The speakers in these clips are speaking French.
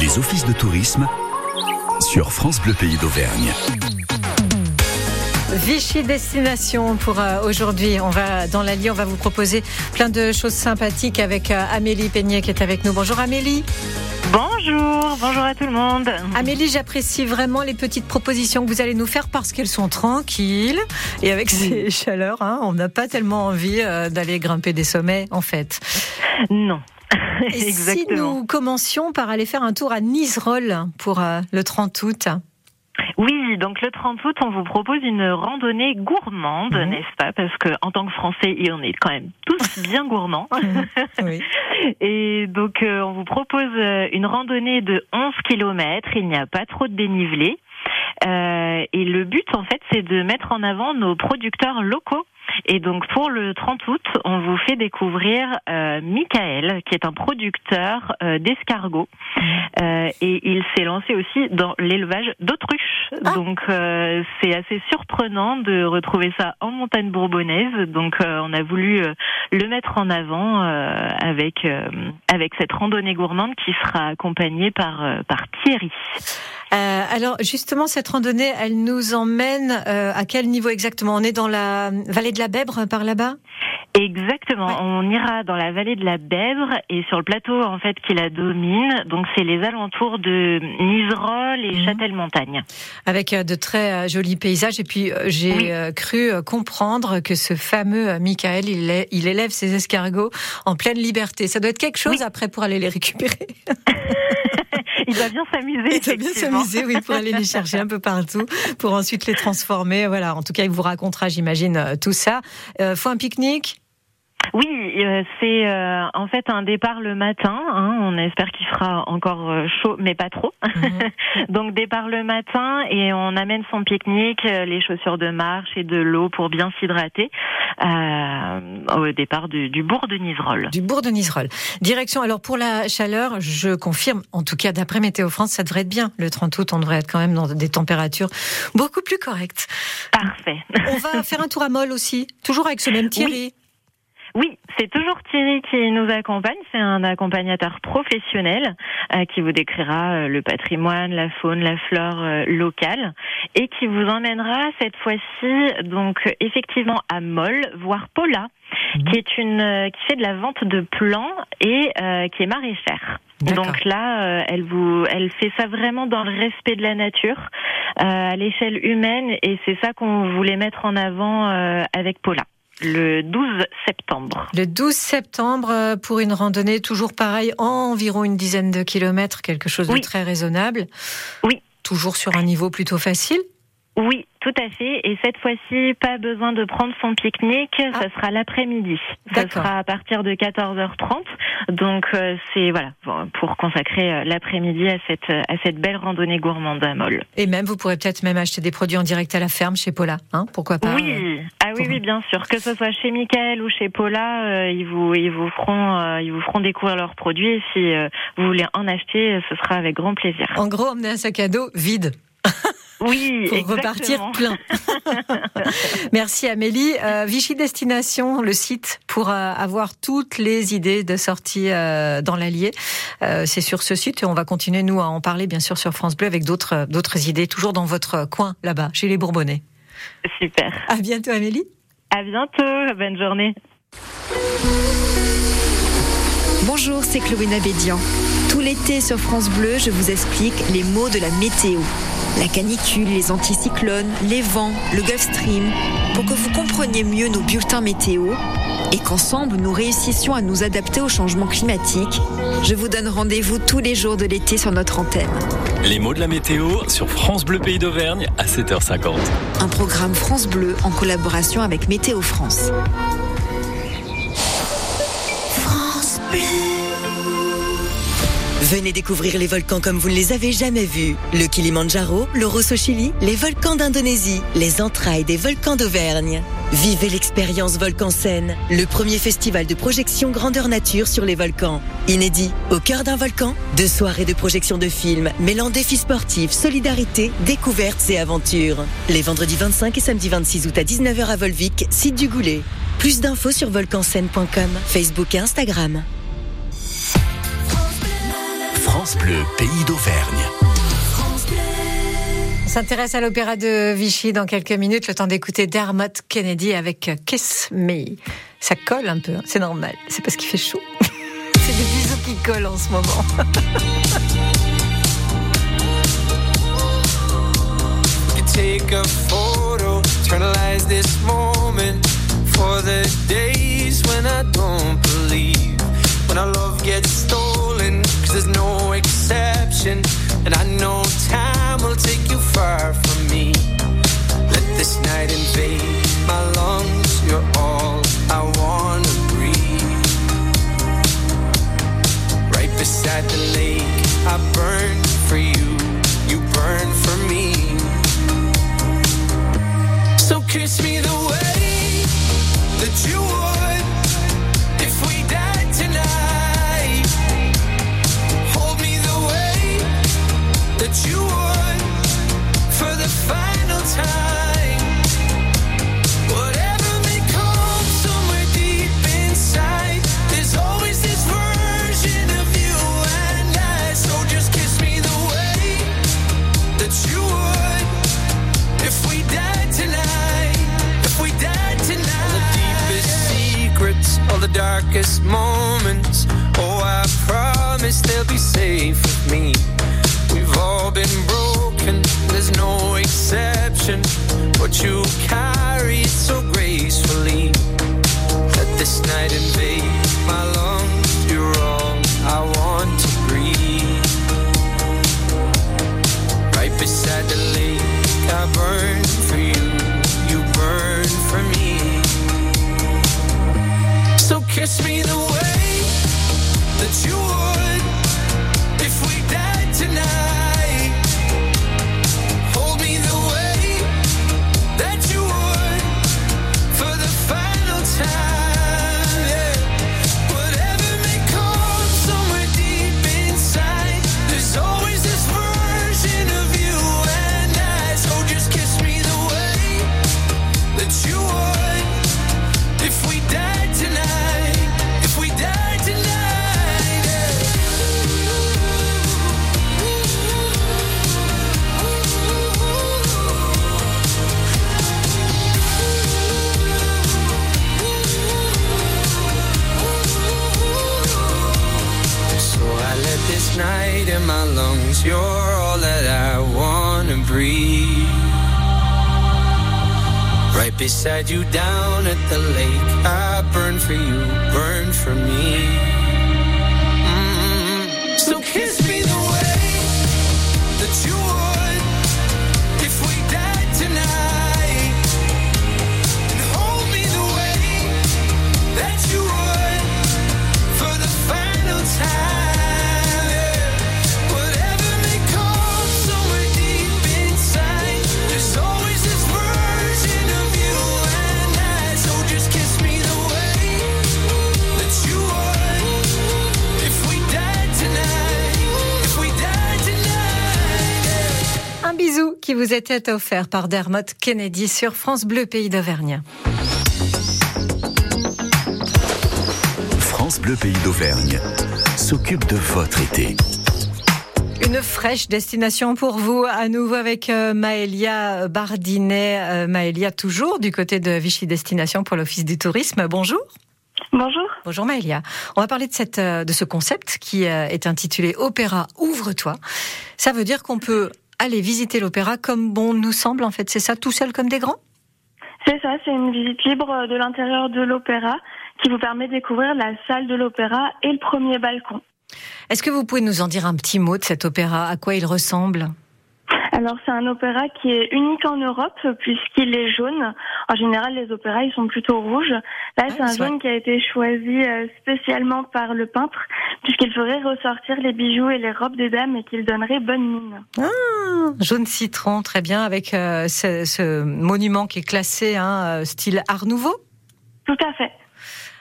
Les offices de tourisme sur France Bleu Pays d'Auvergne. Vichy Destination pour euh, aujourd'hui. On va dans l'Allier, on va vous proposer plein de choses sympathiques avec euh, Amélie Peignet qui est avec nous. Bonjour Amélie. Bonjour, bonjour à tout le monde. Amélie, j'apprécie vraiment les petites propositions que vous allez nous faire parce qu'elles sont tranquilles et avec ces chaleurs, hein, on n'a pas tellement envie euh, d'aller grimper des sommets en fait. Non. Et si nous commencions par aller faire un tour à Niserolles pour le 30 août? Oui, donc le 30 août, on vous propose une randonnée gourmande, mhm. n'est-ce pas? Parce que en tant que Français, on est quand même tous bien gourmands. Mhm. Et donc, euh, on vous propose euh, une randonnée de 11 km. Il n'y a pas trop de dénivelé. Euh, et le but, en fait, c'est de mettre en avant nos producteurs locaux et donc pour le 30 août, on vous fait découvrir euh, Michael, qui est un producteur euh, d'escargots. Euh, et il s'est lancé aussi dans l'élevage d'autruches. Ah. Donc euh, c'est assez surprenant de retrouver ça en montagne bourbonnaise. Donc euh, on a voulu le mettre en avant avec avec cette randonnée gourmande qui sera accompagnée par par Thierry. Alors justement, cette randonnée, elle nous emmène à quel niveau exactement? On est dans la vallée de la Bèbre par là-bas? Exactement. On ira dans la vallée de la Bèbre et sur le plateau en fait qui la domine. Donc c'est les alentours de Niserolles et mhm. Châtel-Montagne. Avec euh, de très euh, jolis paysages. Et puis euh, j'ai cru comprendre que ce fameux Michael, il, il élève ses escargots en pleine liberté. Ça doit être quelque chose après pour aller les récupérer. il va bien s'amuser. Il va bien s'amuser, oui, pour aller les chercher un peu partout, pour ensuite les transformer. Voilà. En tout cas, il vous racontera, j'imagine, tout ça. Euh, faut un pique-nique? Oui, euh, c'est euh, en fait un départ le matin. Hein, on espère qu'il fera encore euh, chaud, mais pas trop. Mhm. Donc départ le matin et on amène son pique-nique, les chaussures de marche et de l'eau pour bien s'hydrater au départ du, du, bourg de Niserolles. Du bourg de Niserolles. Direction. Alors pour la chaleur, je confirme. En tout cas, d'après Météo France, ça devrait être bien. Le 30 août, on devrait être quand même dans des températures beaucoup plus correctes. Parfait. On va faire un tour à Molle aussi, toujours avec ce même Thierry. Oui, c'est toujours Thierry qui nous accompagne. C'est un accompagnateur professionnel euh, qui vous décrira euh, le patrimoine, la faune, la flore euh, locale et qui vous emmènera cette fois-ci donc effectivement à Moll, voire Paula, mhm. qui est une qui fait de la vente de plants et qui est maraîchère. Donc là, elle vous, elle fait ça vraiment dans le respect de la nature, à l'échelle humaine, et c'est ça qu'on voulait mettre en avant avec Paula le 12 septembre. Le 12 septembre euh, pour une randonnée toujours pareil, environ une dizaine de kilomètres, quelque chose de très raisonnable. Oui. Toujours sur un niveau plutôt facile. Oui, tout à fait. Et cette fois-ci, pas besoin de prendre son pique-nique. Ah. Ça sera l'après-midi. Ça sera à partir de 14h30. Donc euh, c'est voilà pour consacrer euh, l'après-midi à cette à cette belle randonnée gourmande à Moll. Et même vous pourrez peut-être même acheter des produits en direct à la ferme chez Paula, hein Pourquoi pas Oui, euh, ah oui oui bien sûr. Que ce soit chez Michael ou chez Paula, ils vous ils vous feront ils vous feront découvrir leurs produits. Et si vous voulez en acheter, ce sera avec grand plaisir. En gros, emmener un sac à dos vide. Oui, pour repartir plein. Merci Amélie. Euh, Vichy Destination, le site pour euh, avoir toutes les idées de sortie euh, dans l'Allier. Euh, c'est sur ce site et on va continuer nous à en parler bien sûr sur France Bleu avec d'autres d'autres idées, toujours dans votre coin là-bas, chez les Bourbonnais. Super. À bientôt Amélie. À bientôt. Bonne journée. Bonjour, c'est Chloé Nabédian. Tout l'été sur France Bleu, je vous explique les mots de la météo la canicule, les anticyclones, les vents, le Gulf Stream, pour que vous compreniez mieux nos bulletins météo et qu'ensemble nous réussissions à nous adapter au changement climatique. Je vous donne rendez-vous tous les jours de l'été sur notre antenne. Les mots de la météo sur France Bleu Pays d'Auvergne à 7h50. Un programme France Bleu en collaboration avec Météo France. Venez découvrir les volcans comme vous ne les avez jamais vus. Le Kilimandjaro, le Rosso Chili, les volcans d'Indonésie, les entrailles des volcans d'Auvergne. Vivez l'expérience Volcan Scène, le premier festival de projection grandeur nature sur les volcans. Inédit, au cœur d'un volcan, deux soirées de projection de films mêlant défis sportifs, solidarité, découvertes et aventures. Les vendredis 25 et samedi 26 août à 19h à Volvic, site du Goulet. Plus d'infos sur volcanscène.com, Facebook et Instagram. France Bleu, pays d'Auvergne. On s'intéresse à l'opéra de Vichy dans quelques minutes, le temps d'écouter Dermot Kennedy avec Kiss Me. Ça colle un peu, hein. c'est normal, c'est parce qu'il fait chaud. c'est des bisous qui collent en ce moment. exception. And I know time will take you far from me. Let this night invade my lungs, you're all I wanna breathe. Right beside the lake, I burn darkest moments. Oh, I promise they'll be safe with me. We've all been broken, there's no exception. But you carry so kiss me the way that you down at the lake. I burn for you, burn for me. Mm. So kiss me bisou qui vous était offert par Dermot Kennedy sur France Bleu Pays d'Auvergne. France Bleu, pays d'Auvergne s'occupe de votre été. Une fraîche destination pour vous, à nouveau avec euh, Maëlia Bardinet. Euh, Maëlia, toujours du côté de Vichy Destination pour l'Office du Tourisme. Bonjour. Bonjour. Bonjour Maëlia. On va parler de, cette, euh, de ce concept qui est intitulé Opéra Ouvre-toi. Ça veut dire qu'on peut aller visiter l'opéra comme bon nous semble, en fait. C'est ça, tout seul comme des grands? C'est ça, c'est une visite libre de l'intérieur de l'opéra qui vous permet de découvrir la salle de l'opéra et le premier balcon. Est-ce que vous pouvez nous en dire un petit mot de cet opéra? À quoi il ressemble? Alors c'est un opéra qui est unique en Europe puisqu'il est jaune. En général, les opéras ils sont plutôt rouges. Là, c'est un jaune qui a été choisi euh, spécialement par le peintre puisqu'il ferait ressortir les bijoux et les robes des dames et qu'il donnerait bonne mine. Ah, Jaune citron, très bien, avec euh, ce, ce monument qui est classé hein, euh, style Art Nouveau? Tout à fait.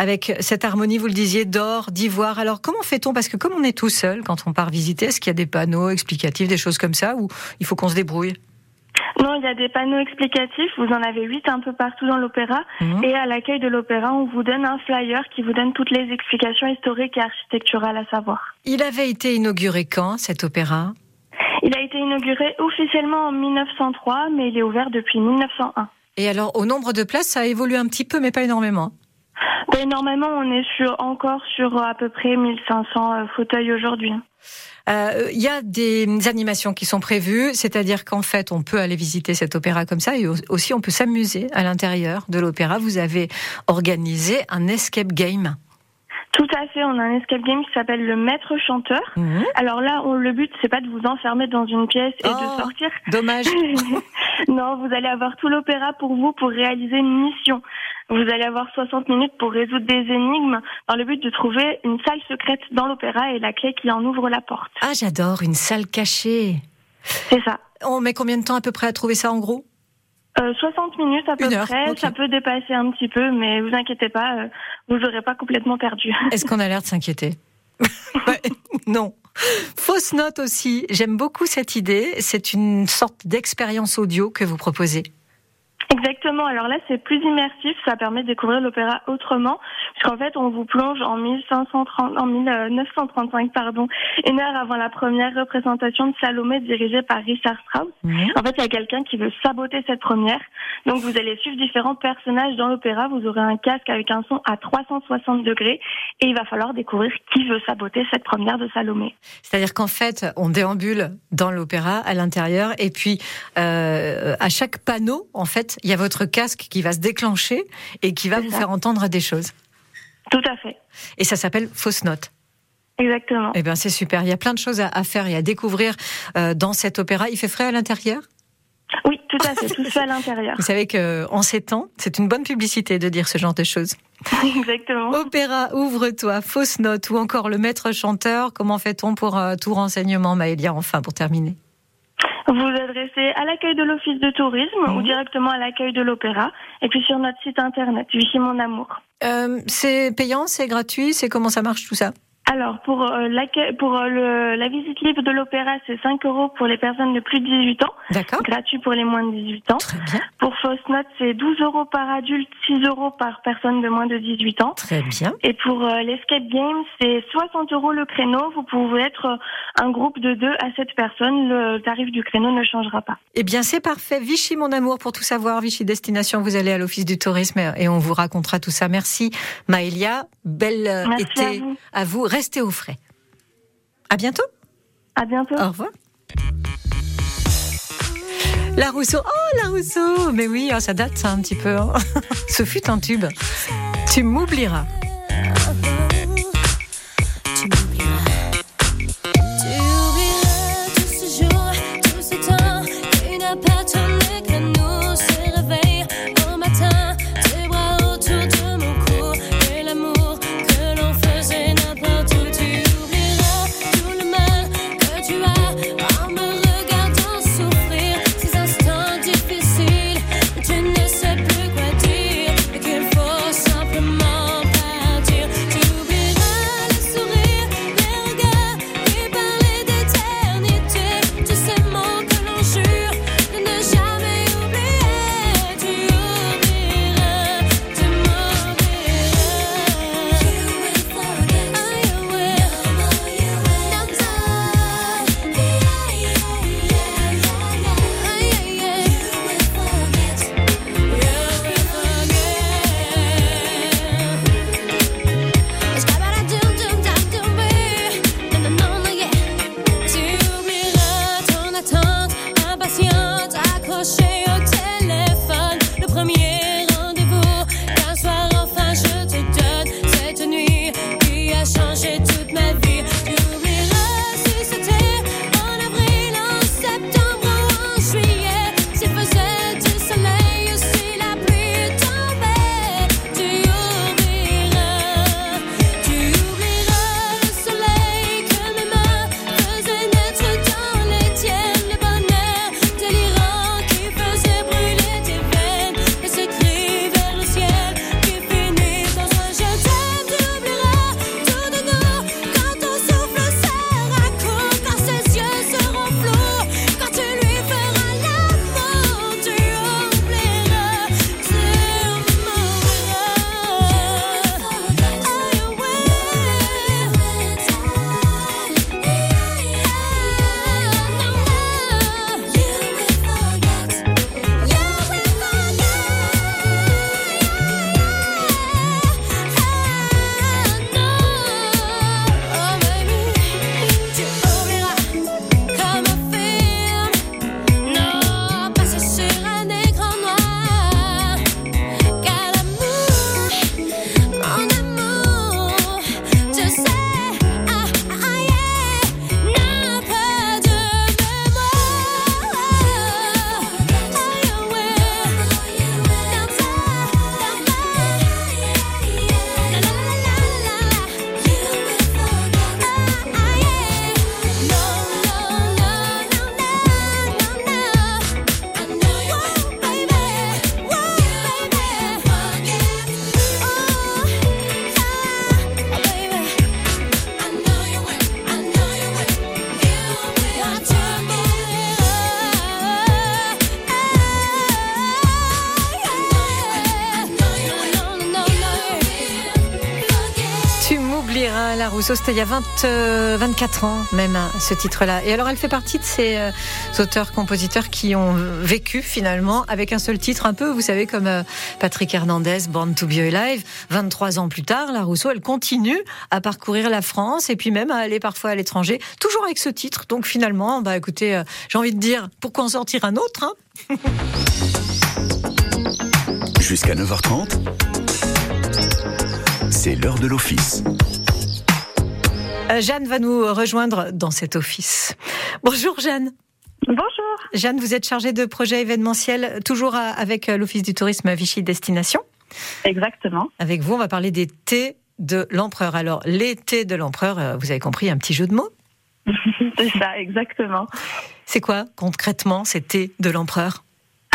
Avec cette harmonie, vous le disiez, d'or, d'ivoire. Alors, comment fait-on? Parce que comme on est tout seul quand on part visiter, est-ce qu'il y a des panneaux explicatifs, des choses comme ça, ou il faut qu'on se débrouille? Non, il y a des panneaux explicatifs. Vous en avez huit un peu partout dans l'opéra. Mhm. Et à l'accueil de l'opéra, on vous donne un flyer qui vous donne toutes les explications historiques et architecturales à savoir. Il avait été inauguré quand, cet opéra? Il a été inauguré officiellement en 1903, mais il est ouvert depuis 1901. Et alors, au nombre de places, ça a évolué un petit peu, mais pas énormément ben, Normalement, on est sur, encore sur à peu près 1500 euh, fauteuils aujourd'hui. Euh, il y a des animations qui sont prévues, c'est-à-dire qu'en fait, on peut aller visiter cet opéra comme ça et aussi on peut s'amuser à l'intérieur de l'opéra. Vous avez organisé un escape game. Tout à fait, on a un escape game qui s'appelle le maître chanteur. Mhm. Alors là, on, le but, c'est pas de vous enfermer dans une pièce et de oh, sortir. Dommage. non, vous allez avoir tout l'opéra pour vous pour réaliser une mission. Vous allez avoir 60 minutes pour résoudre des énigmes dans le but de trouver une salle secrète dans l'opéra et la clé qui en ouvre la porte. Ah, j'adore, une salle cachée. C'est ça. On met combien de temps à peu près à trouver ça en gros? 60 euh, minutes à peu près, ça peut dépasser un petit peu, mais vous inquiétez pas, euh, vous n'aurez pas complètement perdu. Est-ce qu'on a l'air de s'inquiéter? Non. Fausse note aussi, j'aime beaucoup cette idée, c'est une sorte d'expérience audio que vous proposez. Exactement. Alors là, c'est plus immersif. Ça permet de découvrir l'opéra autrement, puisqu'en fait, on vous plonge en 1530, en 1935, pardon, une heure avant la première représentation de Salomé dirigée par Richard Strauss. En fait, il y a quelqu'un qui veut saboter cette première. Donc, vous allez suivre différents personnages dans l'opéra. Vous aurez un casque avec un son à 360 degrés, et il va falloir découvrir qui veut saboter cette première de Salomé. C'est-à-dire qu'en fait, on déambule dans l'opéra à l'intérieur, et puis euh, à chaque panneau, en fait, il y a votre casque qui va se déclencher et qui va vous faire entendre des choses. Tout à fait. Et ça s'appelle fausse note. Exactement. Eh bien, c'est super. Il y a plein de choses à, faire et à découvrir euh, dans cet opéra. Il fait frais à l'intérieur? Oui, tout à fait. tout fait à l'intérieur. Vous savez qu'en ces temps, c'est une bonne publicité de dire ce genre de choses. Exactement. Opéra, ouvre-toi, fausse note ou encore le maître chanteur. Comment fait-on pour euh, tout renseignement, Maëlia, enfin, pour terminer? Vous adressez à l'accueil de l'office de tourisme ou mhm. directement à l'accueil de l'opéra. Et puis sur notre site internet, Vichy Mon Amour. Euh, c'est payant, c'est gratuit, c'est comment ça marche tout ça? Alors, pour, euh, pour euh, le, la visite libre de l'opéra, c'est 5 euros pour les personnes de plus de 18 ans. D'accord. Gratuit pour les moins de 18 ans. Très bien. Pour Fausse Note, c'est 12 euros par adulte, 6 euros par personne de moins de 18 ans. Très bien. Et pour euh, l'escape game, c'est 60 euros le créneau. Vous pouvez être euh, un groupe de 2 à 7 personnes. Le tarif du créneau ne changera pas. Eh bien, c'est parfait. Vichy, mon amour, pour tout savoir. Vichy Destination, vous allez à l'Office du tourisme et on vous racontera tout ça. Merci, Maëlia. Belle été à vous. Restez au frais. À bientôt. À bientôt. Au revoir. La Rousseau. Oh, la Rousseau. Mais oui, oh, ça date ça un petit peu. Hein. Ce fut un tube. Tu m'oublieras. C'était il y a 20, 24 ans même, hein, ce titre-là. Et alors, elle fait partie de ces auteurs-compositeurs qui ont vécu finalement avec un seul titre, un peu, vous savez, comme Patrick Hernandez, Born to Be Alive. 23 ans plus tard, la Rousseau, elle continue à parcourir la France et puis même à aller parfois à l'étranger, toujours avec ce titre. Donc finalement, bah écoutez, j'ai envie de dire, pourquoi en sortir un autre hein Jusqu'à 9h30, c'est l'heure de l'office. Euh, Jeanne va nous rejoindre dans cet office. Bonjour Jeanne. Bonjour. Jeanne, vous êtes chargée de projet événementiel, toujours avec euh, l'Office du tourisme Vichy Destination. Exactement. Avec vous, on va parler des thés de l'empereur. Alors, les thés de l'empereur, euh, vous avez compris, un petit jeu de mots C'est ça, exactement. C'est quoi concrètement ces thés de l'empereur?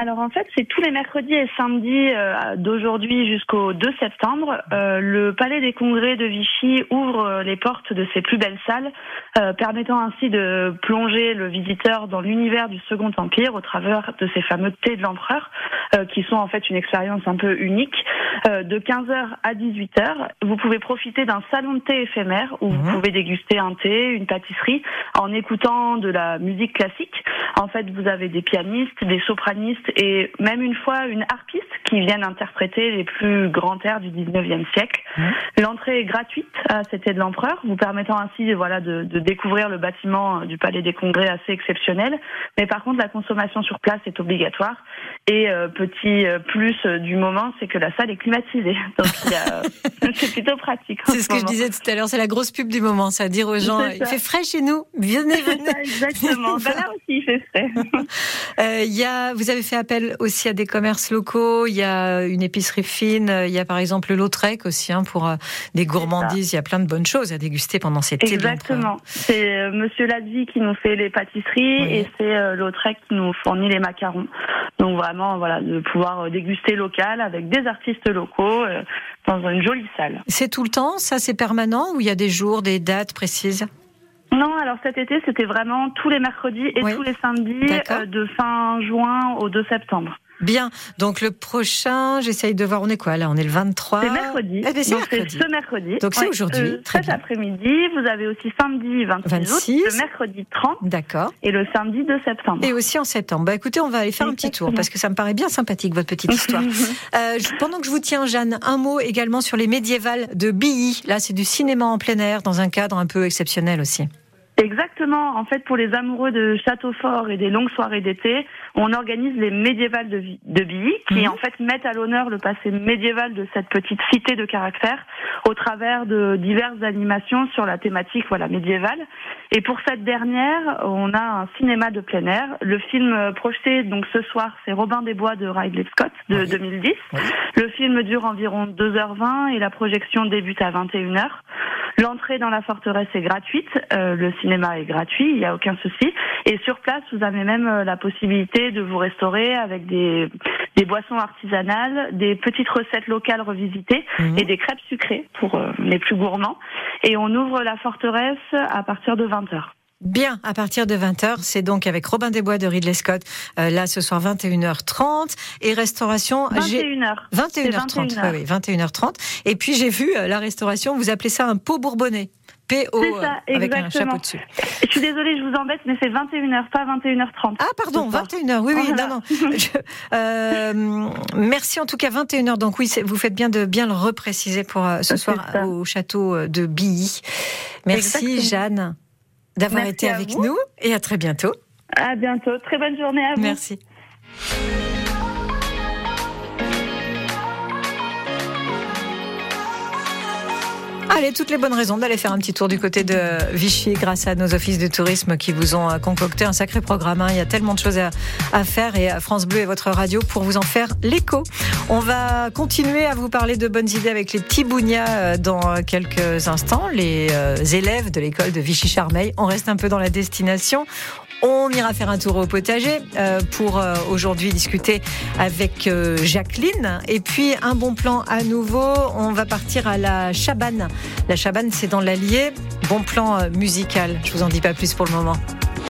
Alors en fait, c'est tous les mercredis et samedis euh, d'aujourd'hui jusqu'au 2 septembre. Euh, le Palais des Congrès de Vichy ouvre euh, les portes de ses plus belles salles, permettant ainsi de plonger le visiteur dans l'univers du Second Empire au travers de ces fameux thés de l'empereur, qui sont en fait une expérience un peu unique. de 15h à 18h, vous pouvez profiter d'un salon de thé éphémère où vous mhm. pouvez déguster un thé, une pâtisserie, en écoutant de la musique classique. En fait, vous avez des pianistes, des sopranistes et même une fois une harpiste qui vient interpréter les plus grands airs du 19e siècle. Mmh. L'entrée est gratuite à C'était de l'Empereur, vous permettant ainsi voilà, de, de, découvrir le bâtiment du Palais des Congrès assez exceptionnel. Mais par contre, la consommation sur place est obligatoire. Et euh, petit euh, plus du moment, c'est que la salle est climatisée. Donc c'est plutôt pratique. C'est ce, que je disais tout à l'heure, c'est la grosse pub du moment, c'est à dire aux gens, il fait frais chez nous, venez, venez. Ça, exactement. ben là aussi, il fait frais. euh, y a, vous avez fait appel aussi à des commerces locaux, il y a une épicerie fine, il y a par exemple le Lautrec aussi hein, pour euh, des gourmandises, il y a plein de bonnes choses à déguster pendant cette Exactement. C'est euh, Monsieur qui nous fait les pâtisseries et c'est euh, Lautrec qui nous fournit les macarons. Donc vraiment, voilà, de pouvoir déguster local avec des artistes locaux dans une jolie salle. C'est tout le temps, ça c'est permanent ou il y a des jours, des dates précises? Non, alors cet été, c'était vraiment tous les mercredis et tous les samedis euh, de fin juin au 2 septembre. Bien. Donc le prochain, j'essaye de voir, on est quoi là On est le 23. C'est mercredi. Eh ben, c'est ce mercredi. Donc c'est aujourd'hui. Euh, cet après-midi, vous avez aussi samedi 26, août, le mercredi 30. D'accord. Et le samedi 2 septembre. Et aussi en septembre. Bah écoutez, on va aller faire un petit tour parce que ça me paraît bien sympathique votre petite histoire. euh, pendant que je vous tiens, Jeanne, un mot également sur les médiévales de Billy. Là, c'est du cinéma en plein air dans un cadre un peu exceptionnel aussi. Exactement. En fait, pour les amoureux de château fort et des longues soirées d'été, on organise les médiévales de, de Billy, qui mhm. en fait mettent à l'honneur le passé médiéval de cette petite cité de caractère au travers de diverses animations sur la thématique voilà médiévale. Et pour cette dernière, on a un cinéma de plein air. Le film projeté donc ce soir, c'est Robin des Bois de Ridley Scott de 2010. Le film dure environ 2h20 et la projection débute à 21h. L'entrée dans la forteresse est gratuite, euh, le cinéma est gratuit, il n'y a aucun souci. Et sur place, vous avez même euh, la possibilité de vous restaurer avec des, des boissons artisanales, des petites recettes locales revisitées mhm. et des crêpes sucrées pour euh, les plus gourmands. Et on ouvre la forteresse à partir de 20h. Bien, à partir de 20h, c'est donc avec Robin Desbois de Ridley Scott, euh, là ce soir 21h30 et restauration 21h. 21h30. Oui, 21h30 et puis j'ai vu euh, la restauration, vous appelez ça un pot bourbonnais. PO ça, euh, avec un chapeau dessus. Je suis désolée, je vous embête, mais c'est 21h, pas 21h30. Ah pardon, 21h, oui, oui, non, non. euh, merci en tout cas, 21h, donc oui, vous faites bien de bien le repréciser pour ce soir au château de Billy. Merci Jeanne d'avoir été avec nous et à très bientôt. À bientôt. Très bonne journée à vous. Merci. Allez, toutes les bonnes raisons d'aller faire un petit tour du côté de Vichy grâce à nos offices de tourisme qui vous ont concocté un sacré programme. Hein. Il y a tellement de choses à, faire et France Bleu et votre radio pour vous en faire l'écho. On va continuer à vous parler de bonnes idées avec les petits bougnats euh, dans quelques instants. Les euh, élèves de l'école de Vichy-Charmeil. On reste un peu dans la destination. On ira faire un tour au potager euh, pour euh, aujourd'hui discuter avec euh, Jacqueline. Et puis un bon plan à nouveau, on va partir à la Chabanne. La Chabanne, c'est dans l'Allier. Bon plan musical, je vous en dis pas plus pour le moment.